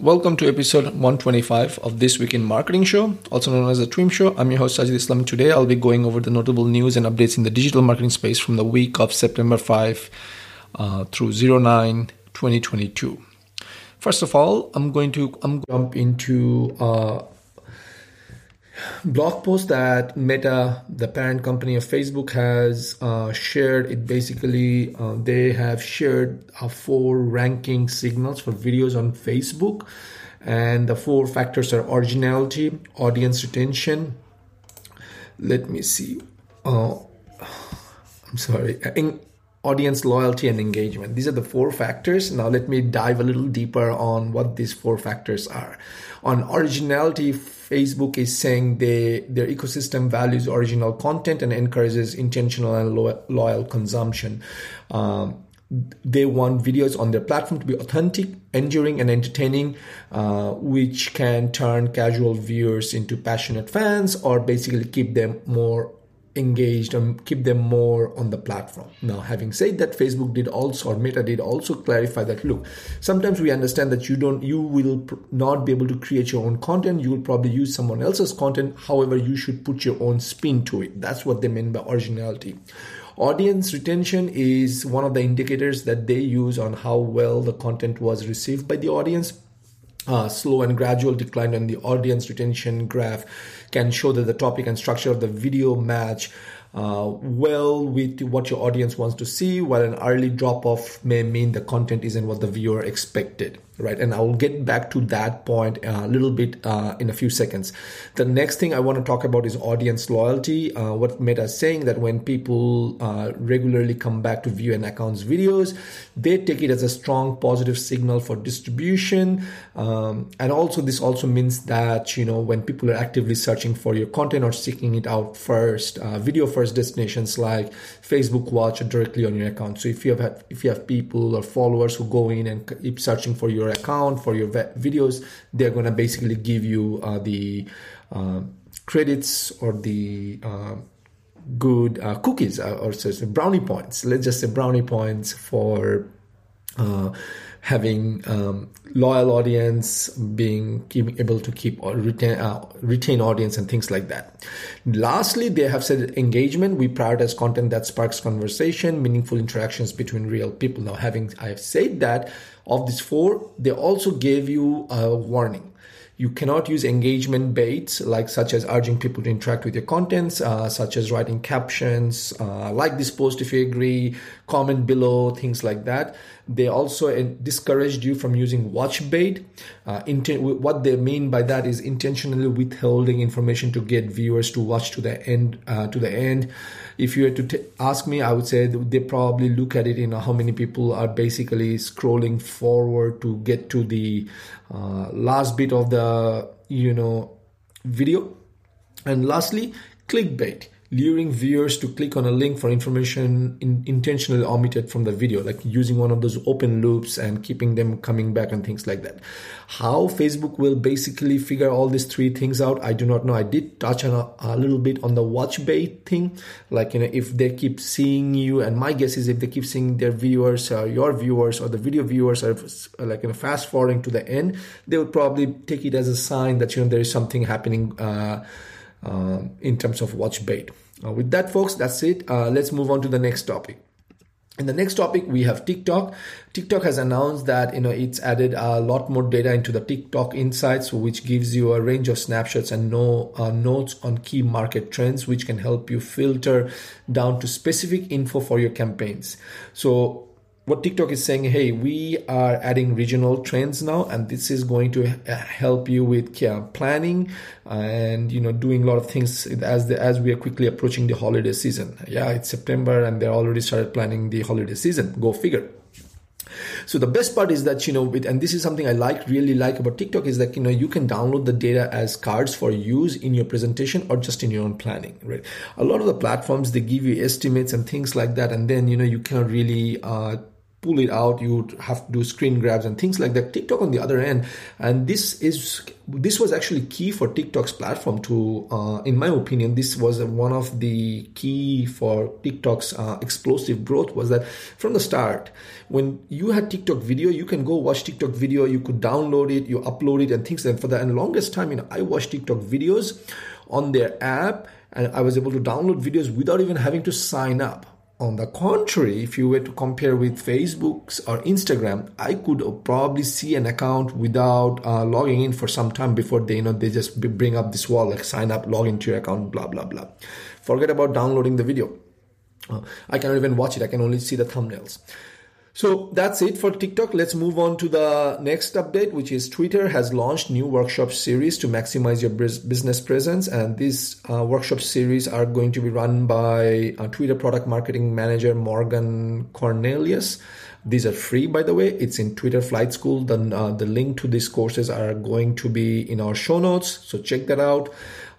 Welcome to episode 125 of This Week in Marketing Show, also known as the TWIM Show. I'm your host Sajid Islam. Today I'll be going over the notable news and updates in the digital marketing space from the week of September 5 uh, through 09 2022. First of all, I'm going to I'm jump into uh, blog post that Meta, the parent company of Facebook, has uh, shared. It basically uh, they have shared uh, four ranking signals for videos on Facebook, and the four factors are originality, audience retention. Let me see. Uh, I'm sorry. In, audience loyalty and engagement. These are the four factors. Now let me dive a little deeper on what these four factors are. On originality, Facebook is saying they their ecosystem values original content and encourages intentional and lo- loyal consumption. Um, they want videos on their platform to be authentic, enduring, and entertaining, uh, which can turn casual viewers into passionate fans or basically keep them more engaged and keep them more on the platform. Now, having said that, Facebook did also, or Meta did also clarify that look, sometimes we understand that you don't, you will not be able to create your own content. You will probably use someone else's content. However, you should put your own spin to it. That's what they mean by originality. Audience retention is one of the indicators that they use on how well the content was received by the audience uh, slow and gradual decline in the audience retention graph can show that the topic and structure of the video match uh, well with what your audience wants to see, while an early drop off may mean the content isn't what the viewer expected right? And I will get back to that point a little bit uh, in a few seconds. The next thing I want to talk about is audience loyalty. Uh, what Meta is saying that when people uh, regularly come back to view an account's videos, they take it as a strong positive signal for distribution. Um, and also, this also means that you know when people are actively searching for your content or seeking it out first, uh, video first destinations like Facebook Watch directly on your account. So if you have if you have people or followers who go in and keep searching for your account for your videos they're going to basically give you uh, the uh, credits or the uh, good uh, cookies uh, or so brownie points let's just say brownie points for uh, having um, loyal audience, being able to keep or retain uh, retain audience and things like that. Lastly, they have said engagement. We prioritize content that sparks conversation, meaningful interactions between real people. Now, having I have said that, of these four, they also gave you a warning. You cannot use engagement baits like such as urging people to interact with your contents, uh, such as writing captions, uh, like this post if you agree, comment below, things like that. They also discouraged you from using watch bait. Uh, inten- what they mean by that is intentionally withholding information to get viewers to watch to the end. Uh, to the end. If you were to t- ask me, I would say they probably look at it in how many people are basically scrolling forward to get to the uh, last bit of the you know video and lastly clickbait luring viewers to click on a link for information in, intentionally omitted from the video, like using one of those open loops and keeping them coming back and things like that. How Facebook will basically figure all these three things out, I do not know. I did touch on a, a little bit on the watch bait thing, like you know if they keep seeing you, and my guess is if they keep seeing their viewers, uh, your viewers, or the video viewers are like you know fast forwarding to the end, they would probably take it as a sign that you know there is something happening. Uh, uh, in terms of watch bait. Uh, with that, folks, that's it. Uh, let's move on to the next topic. In the next topic, we have TikTok. TikTok has announced that you know it's added a lot more data into the TikTok Insights, which gives you a range of snapshots and no uh, notes on key market trends, which can help you filter down to specific info for your campaigns. So what TikTok is saying, hey, we are adding regional trends now, and this is going to help you with yeah, planning and you know doing a lot of things as the, as we are quickly approaching the holiday season. Yeah, it's September, and they're already started planning the holiday season. Go figure. So the best part is that you know, with, and this is something I like really like about TikTok is that you know you can download the data as cards for use in your presentation or just in your own planning. Right. A lot of the platforms they give you estimates and things like that, and then you know you cannot really uh, pull it out you have to do screen grabs and things like that. Tiktok on the other end. And this is this was actually key for tiktok's platform to uh, in my opinion this was one of the key for tiktok's uh, explosive growth was that from the start when you had tiktok video you can go watch tiktok video you could download it you upload it and things that. For the and longest time you know i watched tiktok videos on their app and i was able to download videos without even having to sign up on the contrary, if you were to compare with Facebook's or Instagram, I could probably see an account without uh, logging in for some time before they, you know, they just bring up this wall like sign up, log into your account, blah blah blah. Forget about downloading the video. Uh, I cannot even watch it. I can only see the thumbnails. So that's it for TikTok. Let's move on to the next update, which is Twitter has launched new workshop series to maximize your business presence. And these uh, workshop series are going to be run by uh, Twitter product marketing manager Morgan Cornelius. These are free, by the way. It's in Twitter Flight School. The, uh, the link to these courses are going to be in our show notes. So check that out.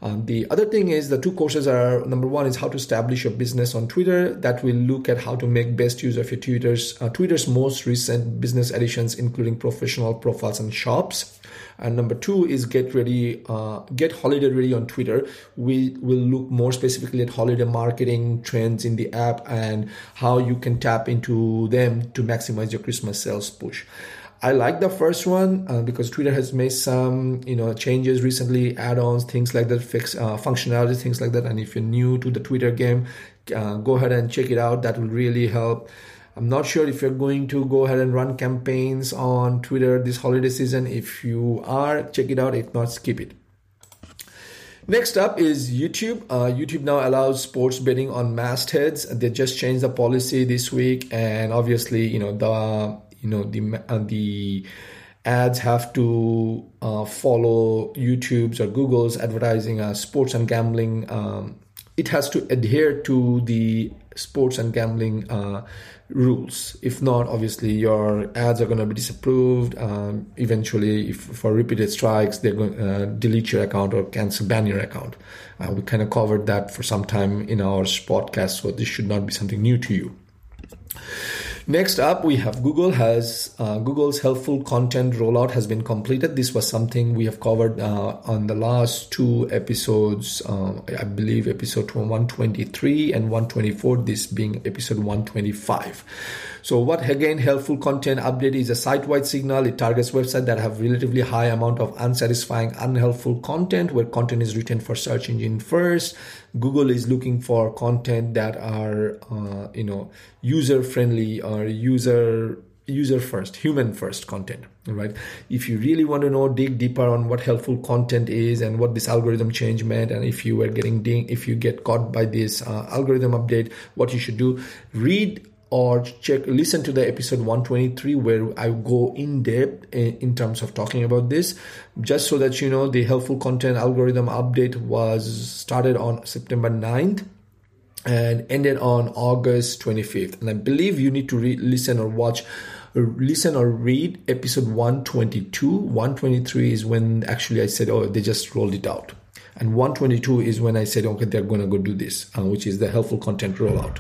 Um, the other thing is the two courses are number one is how to establish your business on Twitter. That will look at how to make best use of your Twitter's uh, Twitter's most recent business additions, including professional profiles and shops. And number two is get ready, uh, get holiday ready on Twitter. We will look more specifically at holiday marketing trends in the app and how you can tap into them to maximize your Christmas sales push. I like the first one uh, because Twitter has made some, you know, changes recently, add-ons, things like that, fix uh, functionality, things like that. And if you're new to the Twitter game, uh, go ahead and check it out. That will really help. I'm not sure if you're going to go ahead and run campaigns on Twitter this holiday season. If you are, check it out. If not, skip it. Next up is YouTube. Uh, YouTube now allows sports betting on mastheads. They just changed the policy this week, and obviously, you know the you know the uh, the ads have to uh, follow YouTube's or Google's advertising uh, sports and gambling. Um, it has to adhere to the sports and gambling uh, rules. If not, obviously your ads are going to be disapproved. Um, eventually, if for repeated strikes, they're going to uh, delete your account or cancel ban your account. Uh, we kind of covered that for some time in our podcast, so this should not be something new to you. Next up, we have Google has uh, Google's helpful content rollout has been completed. This was something we have covered uh, on the last two episodes. Uh, I believe episode 123 and 124. This being episode 125. So what again helpful content update is a site-wide signal. It targets websites that have relatively high amount of unsatisfying, unhelpful content where content is written for search engine first. Google is looking for content that are uh, you know user friendly or user user first human first content right if you really want to know dig deeper on what helpful content is and what this algorithm change meant and if you were getting ding if you get caught by this uh, algorithm update what you should do read or check listen to the episode 123 where i go in depth in, in, terms of talking about this just so that you know the helpful content algorithm update was started on september 9th and ended on august 25th and i believe you need to re- listen or watch listen or read episode 122 123 is when actually i said oh they just rolled it out. And 122 is when i said okay they're going to go do this uh, which is the helpful content rollout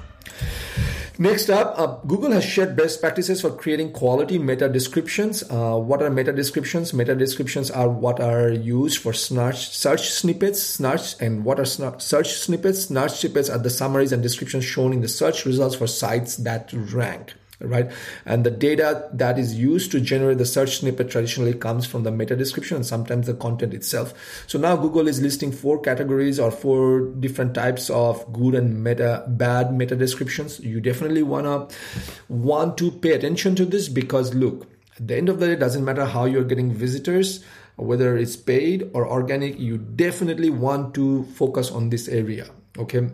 Next up, uh, Google has shared best practices for creating quality meta descriptions. Uh, what are meta descriptions? Meta descriptions are what are used for search, search snippets, search, and what are search snippets? Search snippets are the summaries and descriptions shown in the search results for sites that rank right? And the data that is used to generate the search snippet traditionally comes from the meta description and sometimes the content itself. So now Google is listing four categories or four different types of good and meta bad meta descriptions. You definitely wanna want to pay attention to this because look, at the end of the day, it doesn't matter how you're getting visitors whether it's paid or organic, you definitely want to focus on this area. Okay.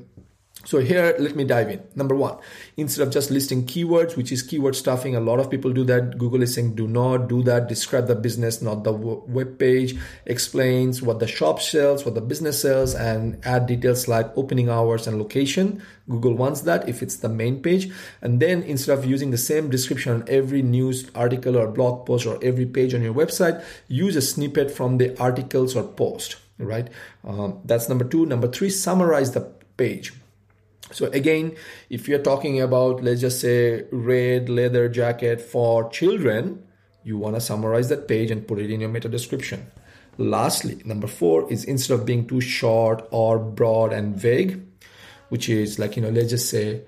So here, let me dive in. Number one, instead of just listing keywords, which is keyword stuffing, a lot of people do that. Google is saying, do not do that. Describe the business, not the web page. Explains what the shop sells, what the business sells, and add details like opening hours and location. Google wants that if it's the main page. And then instead of using the same description on every news article or blog post or every page on your website, use a snippet from the articles or post. Right? Um, that's number two. Number three, summarize the page So again, if you're talking about, let's just say red leather jacket for children, you want to summarize that page and put it in your meta description. Lastly, number four is instead of being too short or broad and vague, which is like, you know, let's just say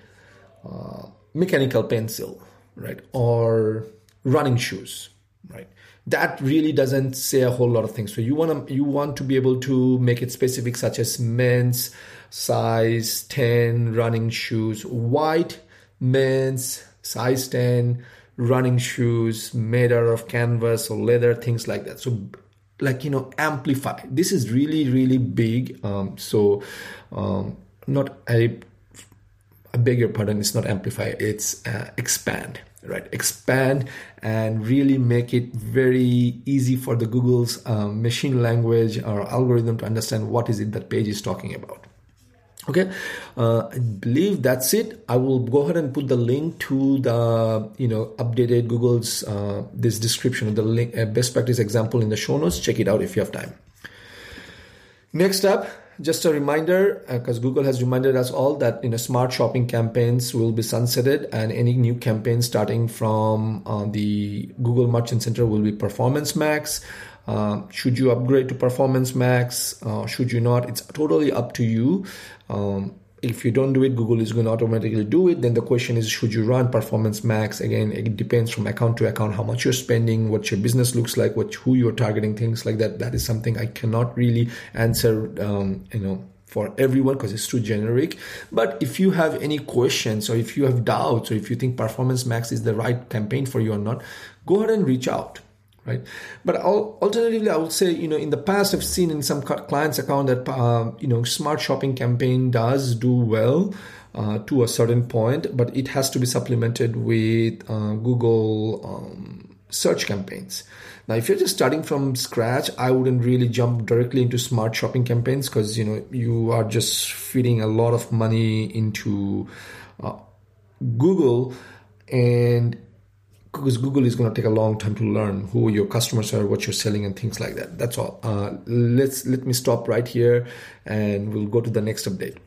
uh, mechanical pencil, right? Or running shoes, right? That really doesn't say a whole lot of things. So you want to you want to be able to make it specific, such as men's size 10 running shoes, white men's size 10 running shoes made out of canvas or leather, things like that. So like you know amplify this is really really big um, so um, not I, Beg your pardon it's not amplify it's uh, expand right? Expand and really make it very easy for the google's um, machine language or algorithm to understand what is it that page is talking about. Okay? Uh, i believe that's it. I will go ahead and put the link to the you know updated google's uh, this description of the link uh, best practice example in the show notes. Check it out if you have time. Next up just a reminder because uh, google has reminded us all that you know smart shopping campaigns will be sunsetted and any new campaign starting from uh, the google merchant center will be performance max. Uh, should you upgrade to performance max uh, should you not it's totally up to you. Um, if you don't do it google is going to automatically do it. Then the question is should you run performance max? Again it depends from account to account how much you're spending what your business looks like what who you're targeting things like that. That is something i cannot really answer um, you know for everyone because it's too generic. But if you have any questions or if you have doubts or if you think performance max is the right campaign for you or not go ahead and reach out right? But alternatively, I would say, you know, in the past, I've seen in some clients' account that, uh, you know, smart shopping campaign does do well uh, to a certain point, but it has to be supplemented with uh, Google um, search campaigns. Now, if you're just starting from scratch, I wouldn't really jump directly into smart shopping campaigns because, you know, you are just feeding a lot of money into uh, Google and because Google is going to take a long time to learn who your customers are, what you're selling, and things like that. That's all. Uh, let's let me stop right here, and we'll go to the next update.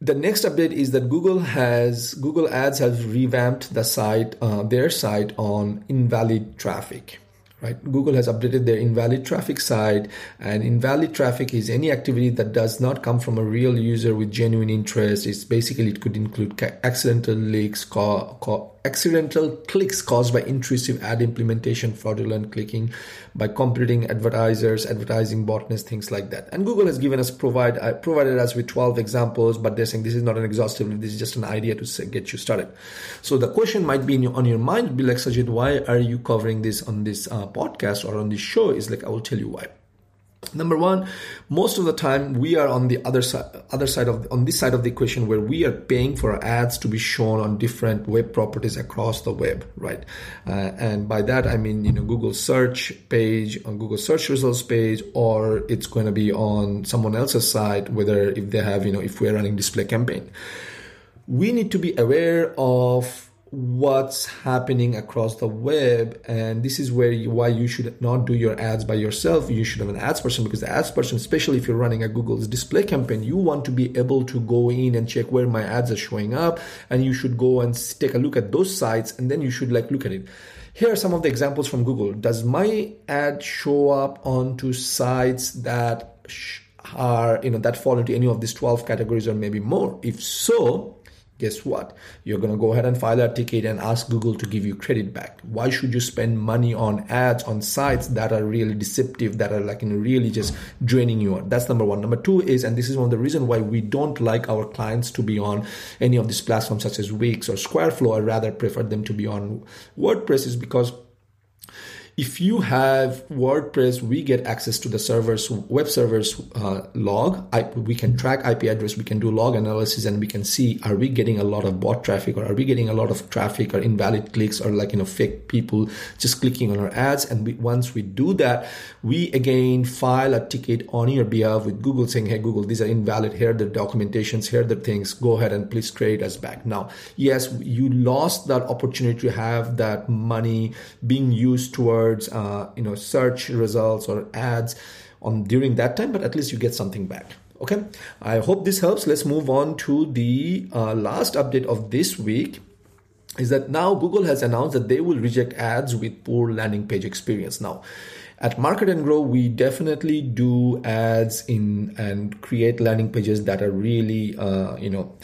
The next update is that Google has Google Ads has revamped the site, uh, their site on invalid traffic right google has updated their invalid traffic side and invalid traffic is any activity that does not come from a real user with genuine interest it's basically it could include accidental leaks call, call, accidental clicks caused by intrusive ad implementation, fraudulent clicking by competing advertisers, advertising botnets, things like that. And Google has given us provide uh, provided us with 12 examples, but they're saying this is not an exhaustive. This is just an idea to say, get you started. So the question might be your, on your mind, be like Sajid, why are you covering this on this uh, podcast or on this show? Is like I will tell you why. Number one, most of the time we are on the other side, other side of on this side of the equation where we are paying for ads to be shown on different web properties across the web, right? Uh, and by that I mean you know Google search page, on Google search results page, or it's going to be on someone else's site, whether if they have you know if we're running display campaign. We need to be aware of what's happening across the web and this is where you, why you should not do your ads by yourself. You should have an ads person because the ads person especially if you're running a google's display campaign you want to be able to go in and check where my ads are showing up and you should go and take a look at those sites and then you should like look at it. Here are some of the examples from google. Does my ad show up onto sites that are you know that fall into any of these 12 categories or maybe more? If so guess what? You're going to go ahead and file a ticket and ask Google to give you credit back. Why should you spend money on ads on sites that are really deceptive, that are like you know, really just draining you? That's number one. Number two is, and this is one of the reasons why we don't like our clients to be on any of these platforms such as Wix or Squareflow, I rather prefer them to be on WordPress, is because if you have WordPress, we get access to the server's web server's uh, log. I, we can track IP address, we can do log analysis, and we can see are we getting a lot of bot traffic or are we getting a lot of traffic or invalid clicks or like you know fake people just clicking on our ads. And we, once we do that, we again file a ticket on your behalf with Google saying, "Hey Google, these are invalid. Here are the documentations. Here are the things. Go ahead and please credit us back." Now, yes, you lost that opportunity to have that money being used towards towards uh, you know search results or ads on during that time but at least you get something back Okay, I hope this helps. Let's move on to the uh, last update of this week. Is that now Google has announced that they will reject ads with poor landing page experience. Now, at Market and Grow, we definitely do ads in and create landing pages that are really, uh, you know,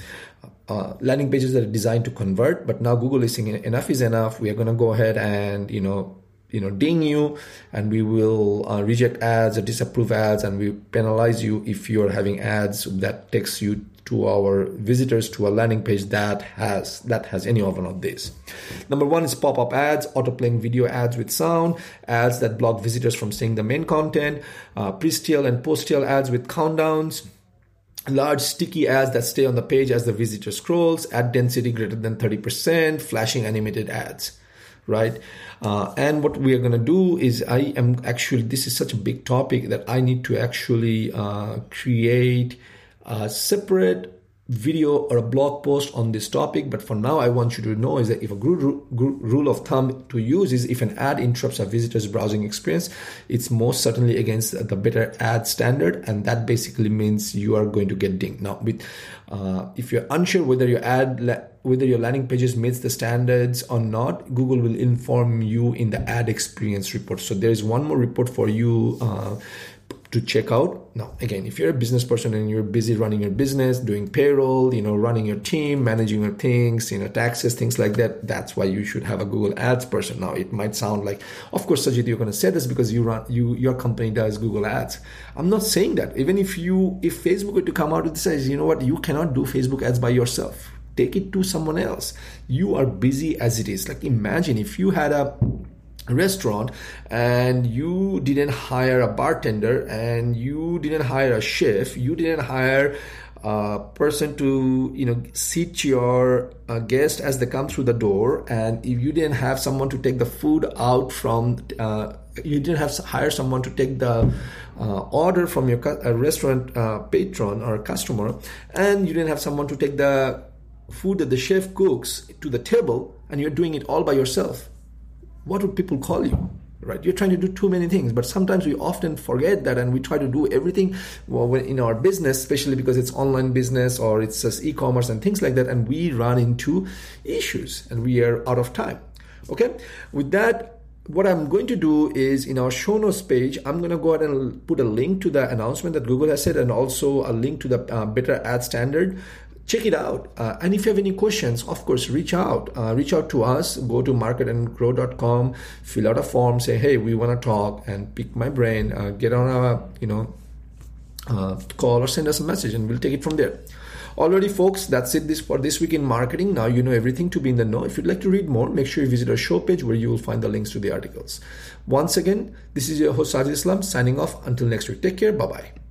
uh, landing pages that are designed to convert. But now Google is saying enough is enough. We are going to go ahead and you know you know ding you and we will uh, reject ads or disapprove ads and we penalize you if you're having ads that takes you to our visitors to a landing page that has that has any of one of these number one is pop-up ads auto-playing video ads with sound ads that block visitors from seeing the main content uh, pre-sale and post-sale ads with countdowns large sticky ads that stay on the page as the visitor scrolls ad density greater than 30% flashing animated ads right? Uh, and what we are going to do is I am actually, this is such a big topic that I need to actually uh, create a separate video or a blog post on this topic but for now i want you to know is that if a good rule of thumb to use is if an ad interrupts a visitor's browsing experience it's most certainly against the better ad standard and that basically means you are going to get dinged. Now with uh, if you're unsure whether your ad la- whether your landing pages meets the standards or not google will inform you in the ad experience report. So there's one more report for you uh, to check out. Now, again, if you're a business person and you're busy running your business, doing payroll, you know, running your team, managing your things, you know, taxes, things like that, that's why you should have a Google Ads person. Now, it might sound like, of course, Sajid, you're going to say this because you run, you, your company does Google Ads. I'm not saying that. Even if you, if Facebook were to come out and says, you know what, you cannot do Facebook ads by yourself. Take it to someone else. You are busy as it is. Like imagine if you had a restaurant and you didn't hire a bartender and you didn't hire a chef you didn't hire a person to you know seat your uh, guest as they come through the door. And if you didn't have someone to take the food out from uh, you didn't have to hire someone to take the uh, order from your cu- restaurant uh, patron or customer and you didn't have someone to take the food that the chef cooks to the table and you're doing it all by yourself what would people call you? Right? You're trying to do too many things, but sometimes we often forget that and we try to do everything well, in our business, especially because it's online business or it's just e commerce and things like that, and we run into issues and we are out of time. Okay? With that, what I'm going to do is in our show notes page, I'm going to go ahead and put a link to the announcement that Google has said and also a link to the uh, better ad standard check it out. Uh, and if you have any questions, of course, reach out. Uh, reach out to us. Go to marketandgrow.com, fill out a form, say, hey, we want to talk, and pick my brain. Uh, get on a you know uh, call or send us a message, and we'll take it from there. Already, folks, that's it this for this week in marketing. Now you know everything to be in the know. If you'd like to read more, make sure you visit our show page where you will find the links to the articles. Once again, this is your host Sajid Islam signing off. Until next week, take care. Bye bye.